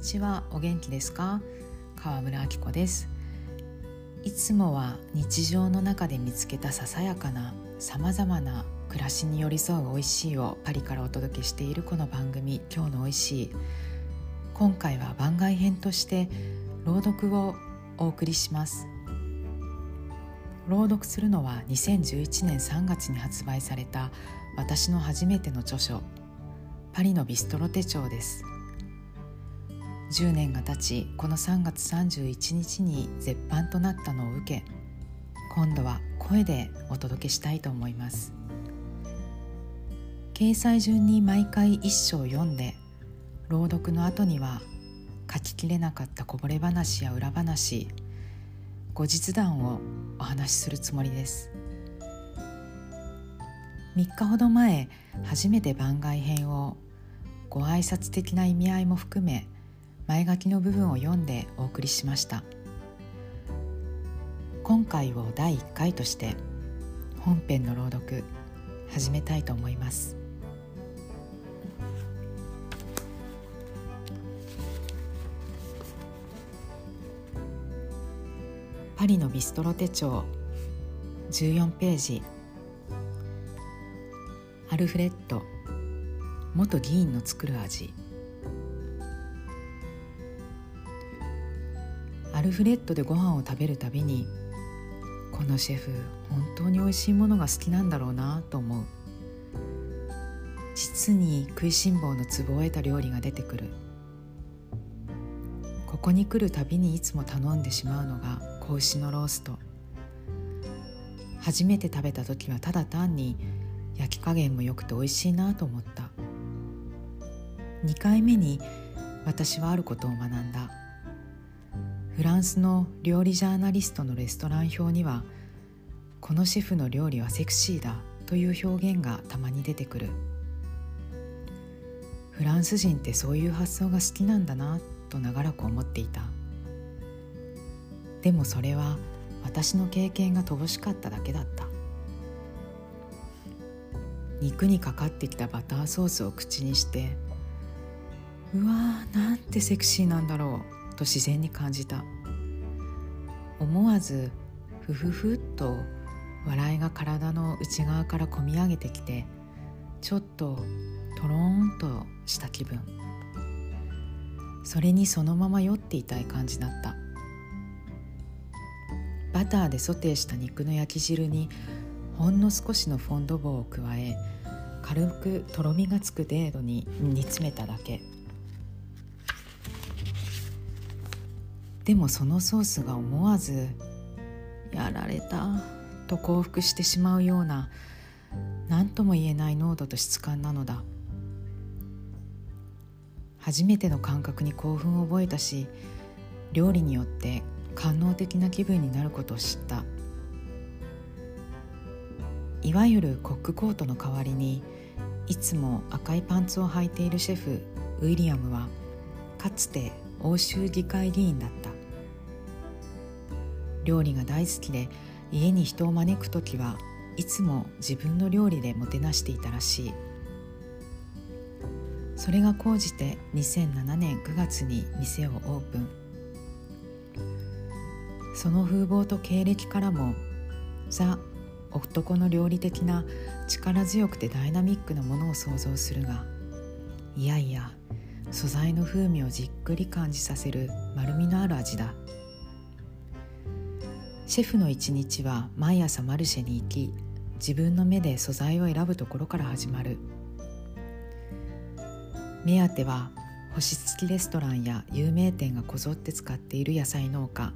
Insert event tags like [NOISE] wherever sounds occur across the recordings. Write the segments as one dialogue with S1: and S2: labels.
S1: ちは。お元気ですか？川村明子です。いつもは日常の中で見つけたささやかなさまざまな暮らしに寄り添う美味しいをパリからお届けしているこの番組今日の美味しい。今回は番外編として朗読をお送りします。朗読するのは2011年3月に発売された私の初めての著書パリのビストロ手帳です。10年が経ちこの3月31日に絶版となったのを受け今度は声でお届けしたいと思います。掲載順に毎回一章読んで朗読の後には書ききれなかったこぼれ話や裏話後日談をお話しするつもりです。3日ほど前初めて番外編をご挨拶的な意味合いも含め前書きの部分を読んでお送りしました。今回を第1回として本編の朗読始めたいと思います。パリのビストロ手帳14ページ。アルフレッド元議員の作る味。アルフレッドでご飯を食べるたびにこのシェフ本当に美味しいものが好きなんだろうなと思う。実に食いしん坊のツボを得た料理が出てくる。ここに来るたびにいつも頼んでしまうのが子牛のロースト。初めて食べた時はただ単に焼き加減も良くて美味しいなと思った。2回目に私はあることを学んだ。フランスの料理ジャーナリストのレストラン表にはこのシェフの料理はセクシーだという表現がたまに出てくる。フランス人ってそういう発想が好きなんだなと長らく思っていた。でもそれは私の経験が乏しかっただけだった。肉にかかってきたバターソースを口にしてうわーなんてセクシーなんだろう。と自然に感じた。思わずふふふっと笑いが体の内側からこみ上げてきてちょっととろーんとした気分。それにそのまま酔っていたい感じだった。バターでソテーした肉の焼き汁にほんの少しのフォンドボーを加え軽くとろみがつく程度に煮詰めただけ。でもそのソースが思わず「やられた」と幸福してしまうような何とも言えない濃度と質感なのだ。初めての感覚に興奮を覚えたし料理によって官能的な気分になることを知った。いわゆるコックコートの代わりにいつも赤いパンツを履いているシェフウィリアムはかつて欧州議会議員だった。料理が大好きで家に人を招く時はいつも自分の料理でもてなしていたらしい。それが高じて2007年9月に店をオープン。その風貌と経歴からもザ男の料理的な力強くてダイナミックなものを想像するがいやいや素材の風味をじっくり感じさせる丸みのある味だ。シェフの一日は毎朝マルシェに行き自分の目で素材を選ぶところから始まる。目当ては星付きレストランや有名店がこぞって使っている野菜農家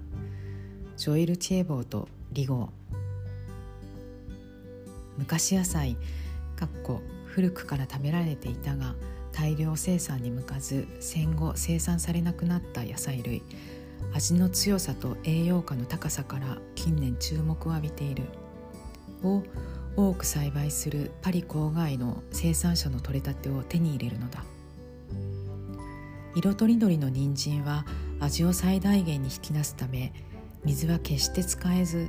S1: ジョエル・チェーボーとリゴ。昔野菜かっこ古くから食べられていたが大量生産に向かず戦後生産されなくなった野菜類。味の強さと栄養価の高さから近年注目を浴びている。を多く栽培するパリ郊外の生産者の取れたてを手に入れるのだ。色とりどりの人参は味を最大限に引き出すため水は決して使えず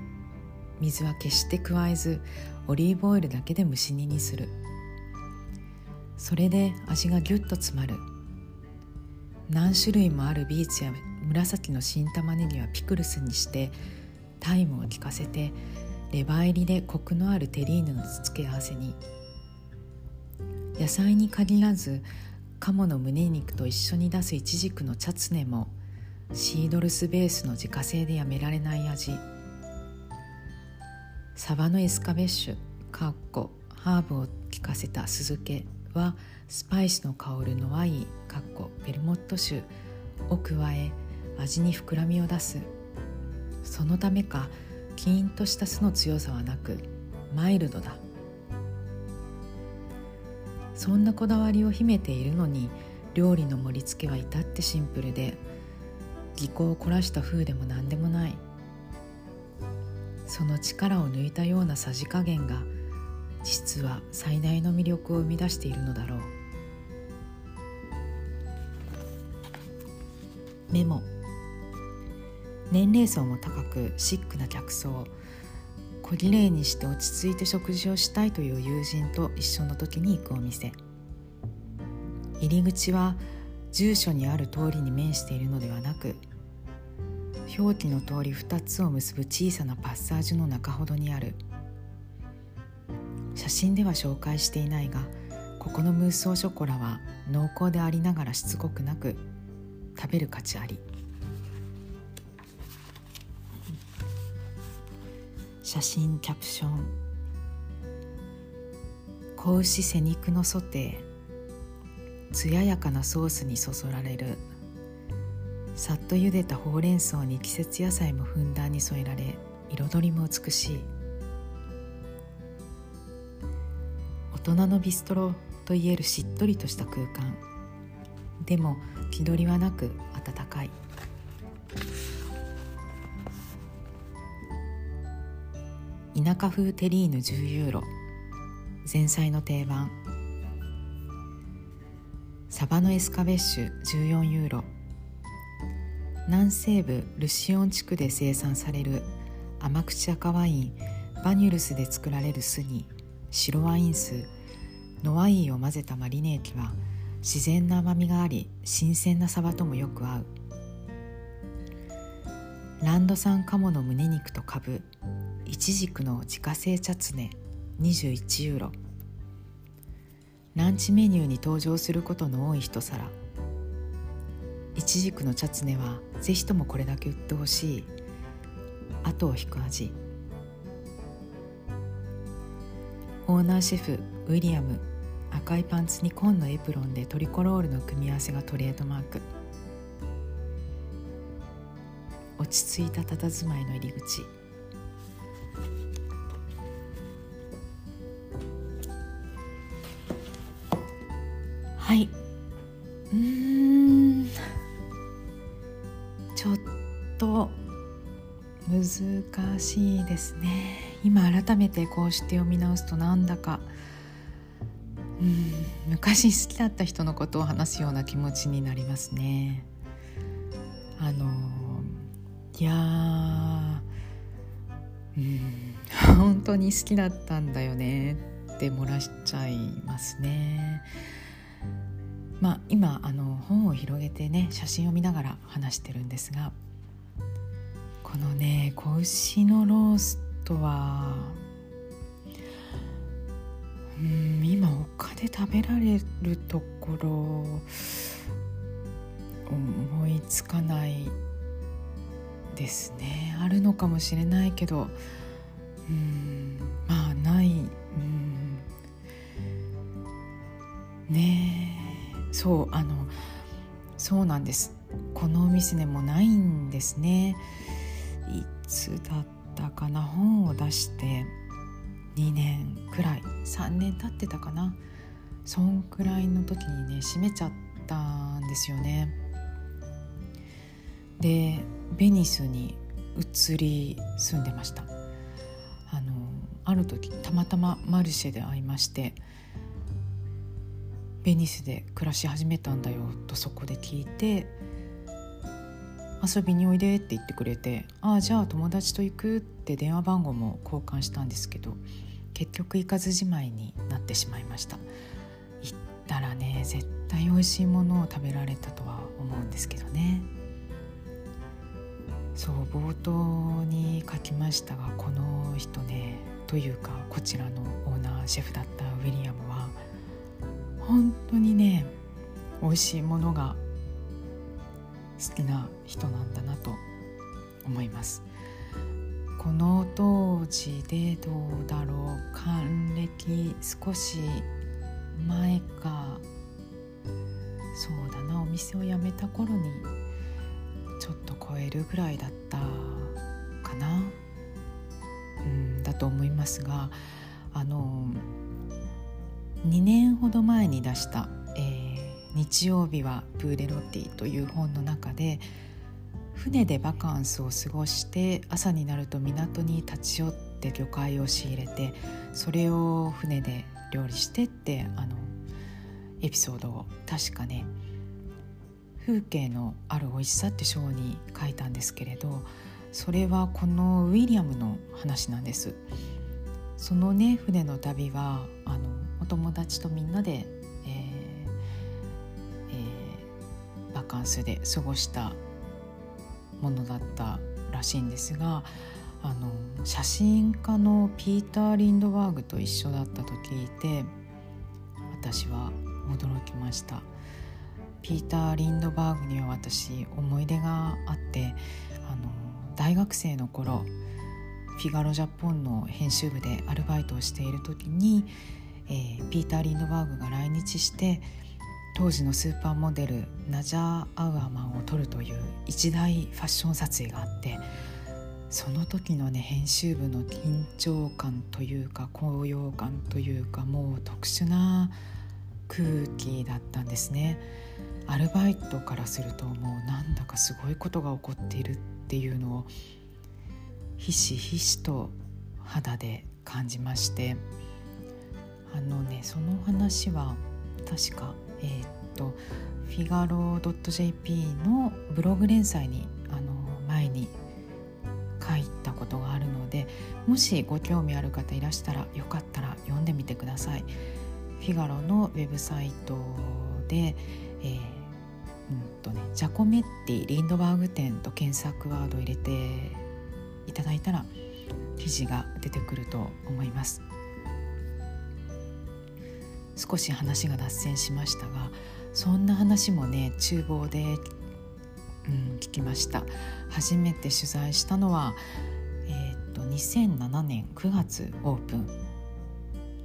S1: 水は決して加えずオリーブオイルだけで蒸し煮にする。それで味がぎゅっと詰まる。何種類もあるビーツや紫の新玉ねぎはピクルスにしてタイムを効かせてレバー入りでコクのあるテリーヌの付け合わせに。野菜に限らず鴨の胸肉と一緒に出すイチジクのチャツネもシードルスベースの自家製でやめられない味。サバのエスカベッシュかっこハーブを効かせた酢漬け。はスパイスの香るのワインかっこベルモット酒を加え味に膨らみを出す。そのためかキーンとした酢の強さはなくマイルドだ。そんなこだわりを秘めているのに料理の盛り付けは至ってシンプルで技巧を凝らした風でも何でもない。その力を抜いたようなさじ加減が実は最大の魅力を生み出しているのだろう。メモ。年齢層も高くシックな客層。小綺麗にして落ち着いて食事をしたいという友人と一緒の時に行くお店。入り口は住所にある通りに面しているのではなく表記の通り2つを結ぶ小さなパッサージュの中ほどにある。写真では紹介していないがここのムースオショコラは濃厚でありながらしつこくなく食べる価値あり。写真キャプション。子牛背肉のソテー。艶やかなソースにそそられる。さっと茹でたほうれん草に季節野菜もふんだんに添えられ彩りも美しい。大人のビストロといえるしっとりとした空間。でも気取りはなく温かい。田舎風テリーヌ10ユーロ前菜の定番。サバのエスカベッシュ14ユーロ南西部ルシオン地区で生産される甘口赤ワインバニュルスで作られる酢に白ワイン酢ノワインを混ぜたマリネ液は自然な甘みがあり新鮮なサバともよく合う。ランド産鴨の胸肉とかぶイチジクの自家製チャツネ21ユーロ。ランチメニューに登場することの多い一皿。イチジクのチャツネはぜひともこれだけ売ってほしい。後を引く味。オーナーシェフウィリアム。赤いパンツに紺のエプロンでトリコロールの組み合わせがトレードマーク。落ち着いた佇まいの入り口。はい。うん。ちょっと難しいですね。今改めてこうして読み直すとなんだか。昔好きだった人のことを話すような気持ちになりますね。あのいやうん [LAUGHS] 本当に好きだったんだよねって漏らしちゃいますね。まあ、今あの本を広げてね写真を見ながら話してるんですがこのね子牛のローストはうん今他で食べられるところ思いつかないですね。あるのかもしれないけどうんまあない。うん。ねえ。そうあのそうなんです。このお店でもないんですね。いつだったかな？本を出して。2年くらい3年経ってたかな。そんくらいの時にね閉めちゃったんですよね。でベニスに移り住んでました。あのある時たまたまマルシェで会いましてベニスで暮らし始めたんだよとそこで聞いて遊びにおいでって言ってくれてああじゃあ友達と行くって電話番号も交換したんですけど結局行かずじまいになってしまいました。行ったらね絶対美味しいものを食べられたとは思うんですけどね。そう冒頭に書きましたがこの人ねというかこちらのオーナーシェフだったウィリアムは本当にね美味しいものが好きな人なんだなと思います。この当時でどうだろう還暦少し前か。そうだなお店を辞めた頃にちょっと超えるぐらいだったかな。うんだと思いますがあの2年ほど前に出した「、日曜日はプーレロティ」という本の中で船でバカンスを過ごして朝になると港に立ち寄って魚介を仕入れてそれを船で料理してってあのエピソードを確かね風景のある美味しさって章に書いたんですけれどそれはこのウィリアムの話なんです。そのね船の旅はあのお友達とみんなで、ンスで過ごしたものだったらしいんですがあの写真家のピーター・リンドバーグと一緒だったと聞いて私は驚きました。ピーター・リンドバーグには私思い出があってあの大学生の頃フィガロ・ジャポンの編集部でアルバイトをしている時に、えー、ピーター・リンドバーグが来日して当時のスーパーモデルナジャー・アウアマンを撮るという一大ファッション撮影があってその時のね編集部の緊張感というか高揚感というかもう特殊な空気だったんですね。アルバイトからするともうなんだかすごいことが起こっているっていうのをひしひしと肌で感じましてあのねその話は確かえー、っとフィガロ .jp のブログ連載にあの前に書いたことがあるのでもしご興味ある方いらしたらよかったら読んでみてください。フィガロのウェブサイトで、えーうんとね、ジャコメッティリンドバーグ店と検索ワードを入れていただいたら記事が出てくると思います少し話が脱線しましたがそんな話もね厨房で、うん、聞きました。初めて取材したのは、えー、っと2007年9月オープン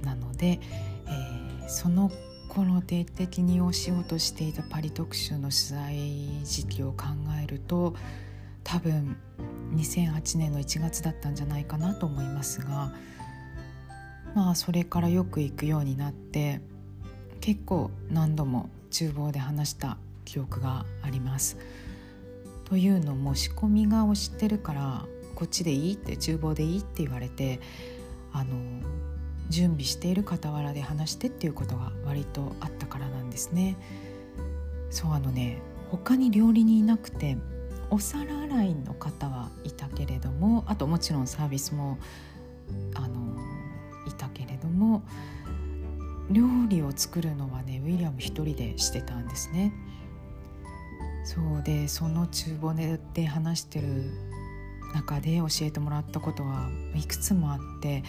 S1: なので、えー、そのこの定的にお仕事していたパリ特集の取材時期を考えると多分2008年の1月だったんじゃないかなと思いますがまあそれからよく行くようになって結構何度も厨房で話した記憶があります。というのも仕込みが押してるからこっちでいいって厨房でいいって言われてあの準備している傍らで話してっていうことが割とあったからなんですね。そうあのね他に料理人いなくてお皿洗いの方はいたけれどもあともちろんサービスもあの料理を作るのはねウィリアム一人でしてたんですね。そうでその厨房で話してる中で教えてもらったことはいくつもあって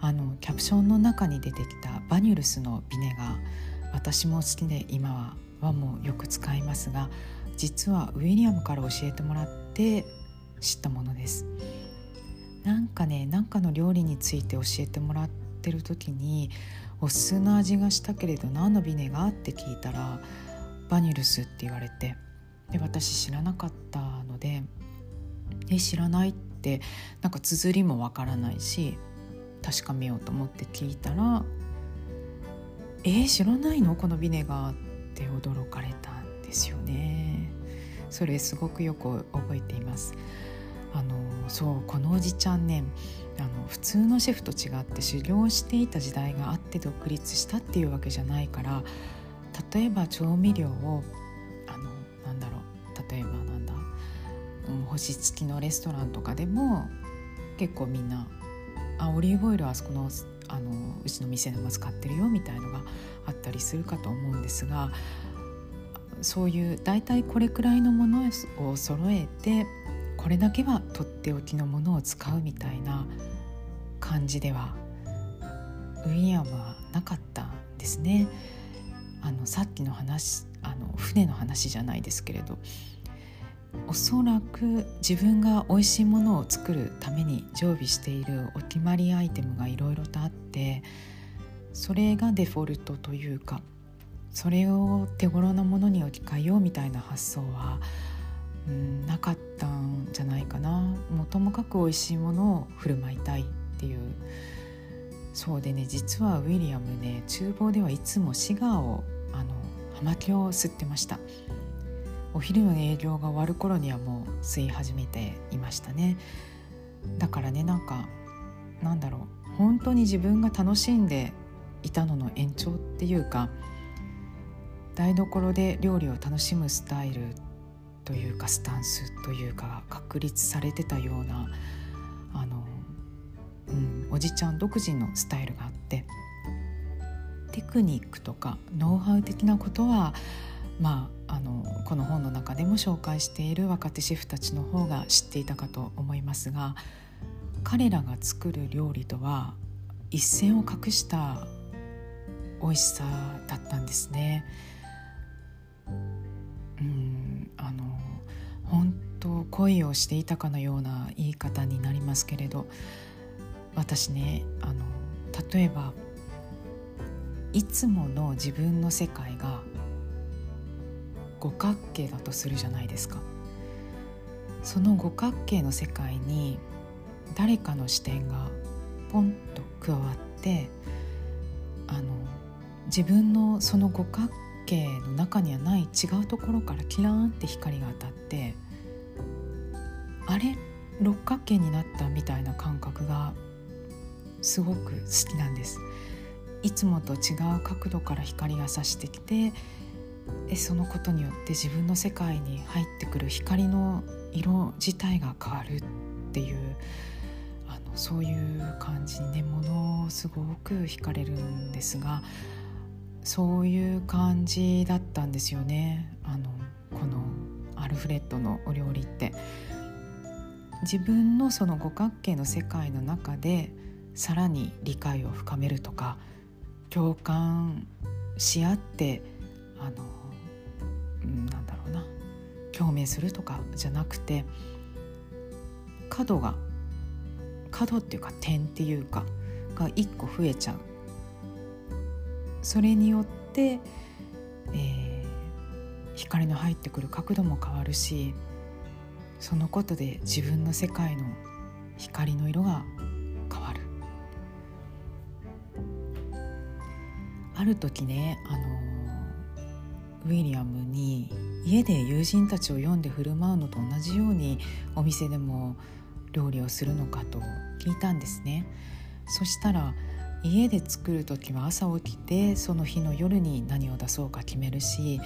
S1: あのキャプションの中に出てきたバニュルスのビネガー私も好きで今ははもよく使いますが実はウィリアムから教えてもらって知ったものですなんかねなんかの料理について教えてもらっててる時にお酢の味がしたけれど何のビネガーって聞いたらバニルスって言われてで私知らなかったのでえ知らないってなんか綴りもわからないし確かめようと思って聞いたら「えー、知らないの？このビネガー」って驚かれたんですよね。それすごくよく覚えています。あのそうこのおじちゃんねあの普通のシェフと違って修行していた時代があって独立したっていうわけじゃないから例えば調味料をあのなんだろう例えばなんだ、うん、星付きのレストランとかでも結構みんなあオリーブオイルはあそこのあのうちの店でも使ってるよみたいのがあったりするかと思うんですがそういう大体これくらいのものを揃えてこれだけはとっておきのものを使うみたいな感じではウィリアムはなかったんですね。あのさっきの話あの船の話じゃないですけれどおそらく自分が美味しいものを作るために常備しているお決まりアイテムがいろいろとあってそれがデフォルトというかそれを手頃なものに置き換えようみたいな発想は、うん、なかったんじゃないかな。もともかく美味しいものを振る舞いたいっていう。そうでね実はウィリアムね厨房ではいつもシガーをあの葉巻を吸ってました。お昼の営業が終わる頃にはもう吸い始めていましたね。だからねなんかなんだろう。本当に自分が楽しんでいたのの延長っていうか台所で料理を楽しむスタイルというかスタンスというか確立されてたようなあの、うん、おじちゃん独自のスタイルがあってテクニックとかノウハウ的なことはまああのこの本の中でも紹介している若手シェフたちの方が知っていたかと思いますが彼らが作る料理とは一線を画した美味しさだったんですね。恋をしていたかのような言い方になりますけれど私ねあの例えばいつもの自分の世界が五角形だとするじゃないですか。その五角形の世界に誰かの視点がポンと加わってあの自分のその五角形の中にはない違うところからキラーンって光が当たってあれ？六角形になったみたいな感覚がすごく好きなんです。いつもと違う角度から光が差してきてそのことによって自分の世界に入ってくる光の色自体が変わるっていうあのそういう感じにねものすごく惹かれるんですがそういう感じだったんですよね。あのこのアルフレッドのお料理って。自分のその五角形の世界の中でさらに理解を深めるとか共感し合ってあのなんだろうな共鳴するとかじゃなくて角が角っていうか点っていうかが1個増えちゃう。それによって、えー、光の入ってくる角度も変わるしそのことで自分の世界の光の色が変わる。ある時ねあのウィリアムに家で友人たちを読んで振る舞うのと同じようにお店でも料理をするのかと聞いたんですね。そしたら家で作る時は朝起きてその日の夜に何を出そうか決めるし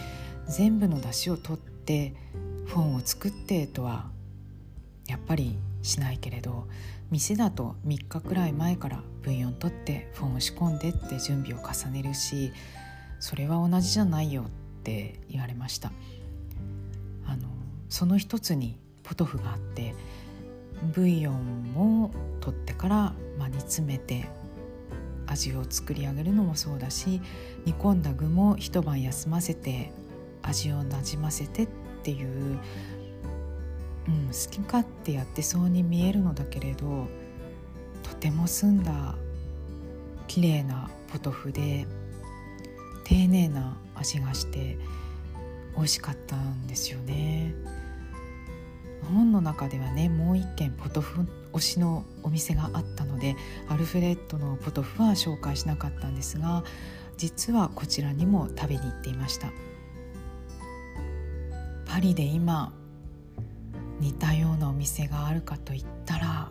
S1: 全部の出汁を取ってフォンを作ってとはやっぱりしないけれど店だと3日くらい前からブイヨン取ってフォンを仕込んでって準備を重ねるしそれは同じじゃないよって言われました。あのその一つにポトフがあってブイヨンも取ってから、まあ、煮詰めて味を作り上げるのもそうだし煮込んだ具も一晩休ませて味をなじませてっていう、うん、好き勝手やってそうに見えるのだけれどとても澄んだ綺麗なポトフで丁寧な味がして美味しかったんですよね。本の中ではねもう一軒ポトフ推しのお店があったのでアルフレッドのポトフは紹介しなかったんですが実はこちらにも食べに行っていました。パリで今似たようなお店があるかといったら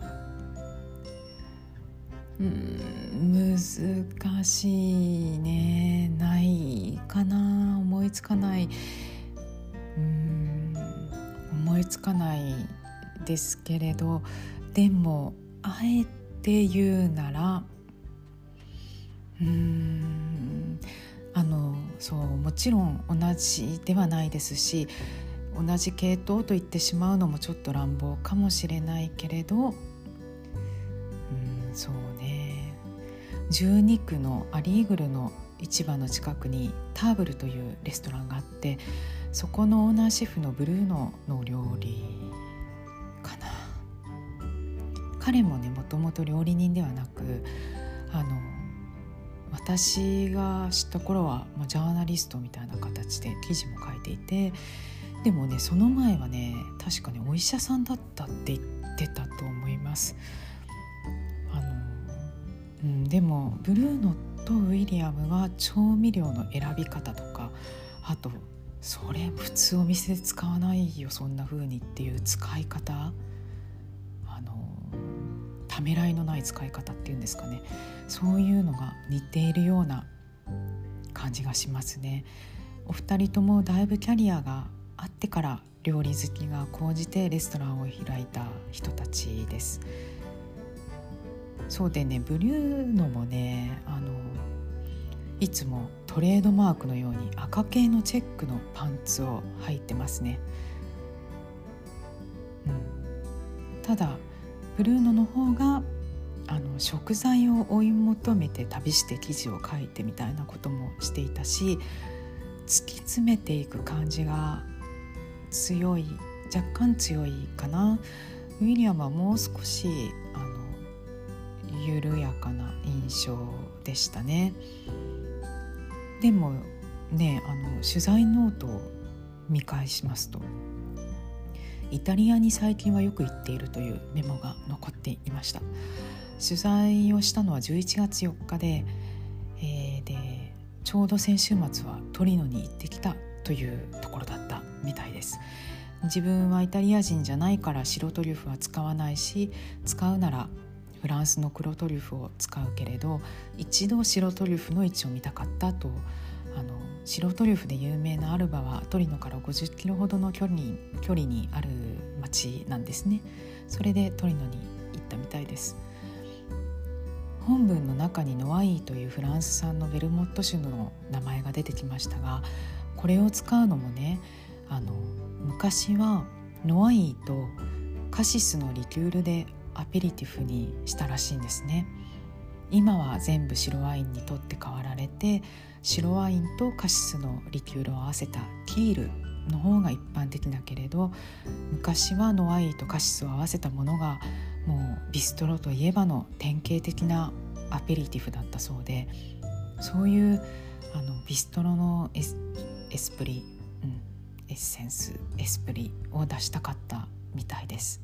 S1: うん難しいね。ないかな。思いつかない。うん思いつかないですけれどでもあえて言うならうんあのそうもちろん同じではないですし同じ系統と言ってしまうのもちょっと乱暴かもしれないけれど。うんそうね。12区のアリーグルの市場の近くにターブルというレストランがあってそこのオーナーシェフのブルーノの料理かな。彼もねもともと料理人ではなくあの私が知った頃は、まあ、ジャーナリストみたいな形で記事も書いていてでもねその前はね確かねお医者さんだったって言ってたと思います。あのうん、でもブルーノとウィリアムは調味料の選び方とかあとそれ普通お店で使わないよそんな風にっていう使い方あのためらいのない使い方っていうんですかねそういうのが似ているような感じがしますね。お二人ともだいぶキャリアがあってから料理好きが高じてレストランを開いた人たちです。そうでねブリューノもねあのいつもトレードマークのように赤系のチェックのパンツを履いてますね、うん、ただブルーノの方があの食材を追い求めて旅して記事を書いてみたいなこともしていたし突き詰めていく感じが強い若干強いかな。ウィリアムはもう少しあの緩やかな印象でしたね。でもねあの取材ノートを見返しますとイタリアに最近はよく行っているというメモが残っていました。取材をしたのは11月4日で,、えー、でちょうど先週末はトリノに行ってきたというところだったみたいです。自分はイタリア人じゃないから白トリュフは使わないし使うならフランスの黒トリュフを使うけれど一度白トリュフの位置を見たかったとあの白トリュフで有名なアルバはトリノから50キロほどの距離に距離にある町なんですね。それでトリノに行ったみたいです。本文の中にノワイーというフランス産のベルモット種の名前が出てきましたがこれを使うのもねあの昔はノワイーとカシスのリキュールでアペリティフにしたらしいんですね。今は全部白ワインにとって変わられて白ワインとカシスのリキュールを合わせたキールの方が一般的だけれど昔はノワインとカシスを合わせたものがもうビストロといえばの典型的なアペリティフだったそうでそういうあのビストロのエスエスプリ、うん、エッセンスエスプリを出したかったみたいです。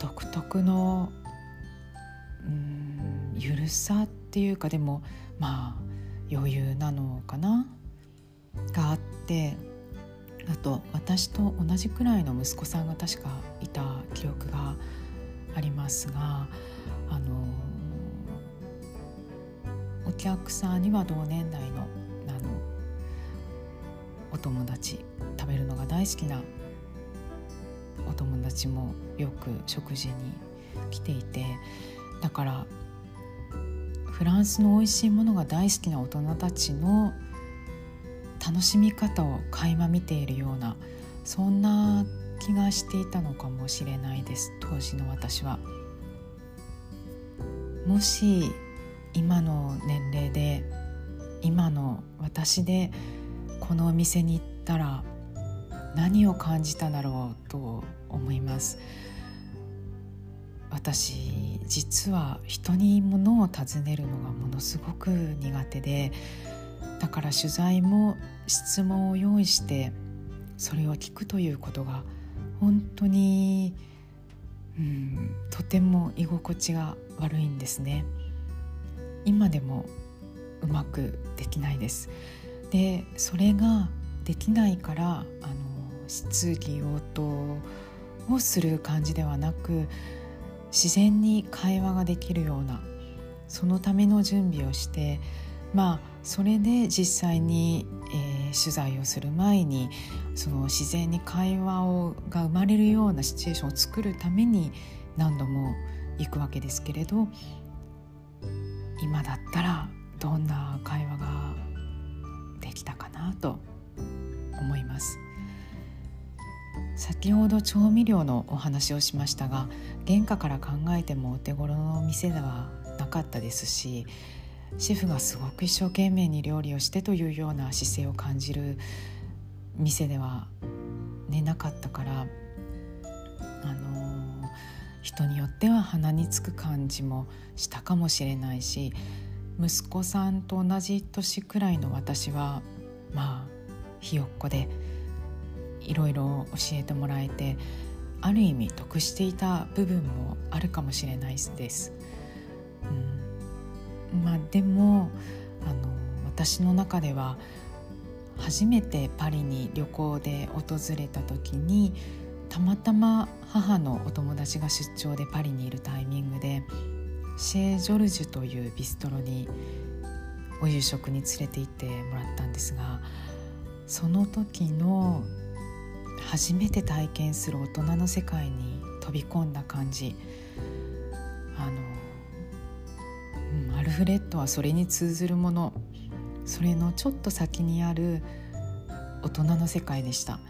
S1: 独特のうんゆるさっていうかでもまあ余裕なのかな？があってあと私と同じくらいの息子さんが確かいた記憶がありますがあのお客さんには同年代のあのお友達食べるのが大好きなお友達もよく食事に来ていてだからフランスの美味しいものが大好きな大人たちの楽しみ方を垣間見ているようなそんな気がしていたのかもしれないです当時の私は。もし今の年齢で今の私でこのお店に行ったら何を感じただろうと思います。私実は人に物を尋ねるのがものすごく苦手でだから取材も質問を用意してそれを聞くということが本当に、うん、とても居心地が悪いんですね。今でもうまくできないです。でそれができないからあの質疑応答をする感じではなく自然に会話ができるようなそのための準備をしてまあそれで実際に、えー、取材をする前にその自然に会話をが生まれるようなシチュエーションを作るために何度も行くわけですけれど今だったらどんな会話ができたかなと思います。先ほど調味料のお話をしましたが原価から考えてもお手頃の店ではなかったですしシェフがすごく一生懸命に料理をしてというような姿勢を感じる店では、ね、なかったからあの人によっては鼻につく感じもしたかもしれないし息子さんと同じ年くらいの私はまあひよっこでいろいろ教えてもらえてある意味得していた部分もあるかもしれないです。うん、まあでもあの私の中では初めてパリに旅行で訪れた時にたまたま母のお友達が出張でパリにいるタイミングでシェ・ジョルジュというビストロにお夕食に連れて行ってもらったんですがその時の初めて体験する大人の世界に飛び込んだ感じ。あの、うん、アルフレッドはそれに通ずるもの。それのちょっと先にある大人の世界でした。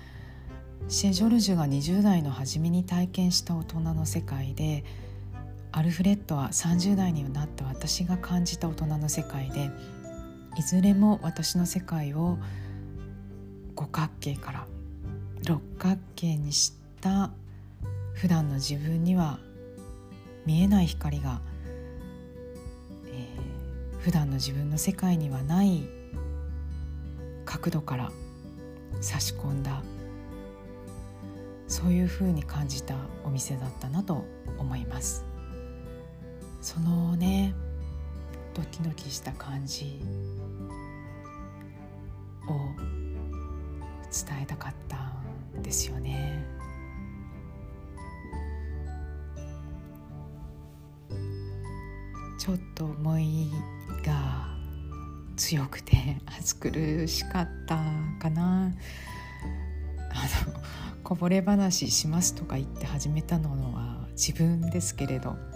S1: シェ・ジョルジュが20代の初めに体験した大人の世界でアルフレッドは30代になった私が感じた大人の世界でいずれも私の世界を五角形から六角形にした普段の自分には見えない光が、えー、普段の自分の世界にはない角度から差し込んだそういうふうに感じたお店だったなと思います。そのねドキドキした感じを伝えたかったんですよね。ちょっと思いが強くて暑苦しかったかな。あのこぼれ話しますとか言って始めたのは自分ですけれど。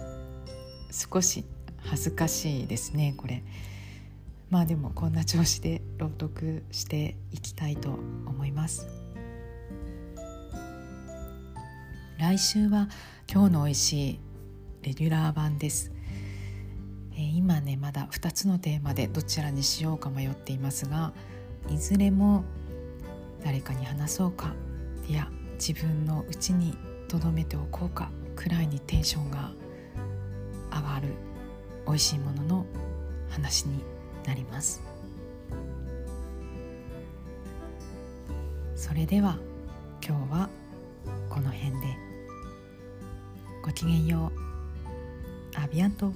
S1: 少し恥ずかしいですねこれ。まあでもこんな調子で朗読していきたいと思います。来週は今日の美味しいレギュラー版です、えー、今ねまだ2つのテーマでどちらにしようか迷っていますがいずれも誰かに話そうかいや自分のうちに留めておこうかくらいにテンションがあわる美味しいものの話になります。それでは今日はこの辺で。ごきげんよう。アビアント。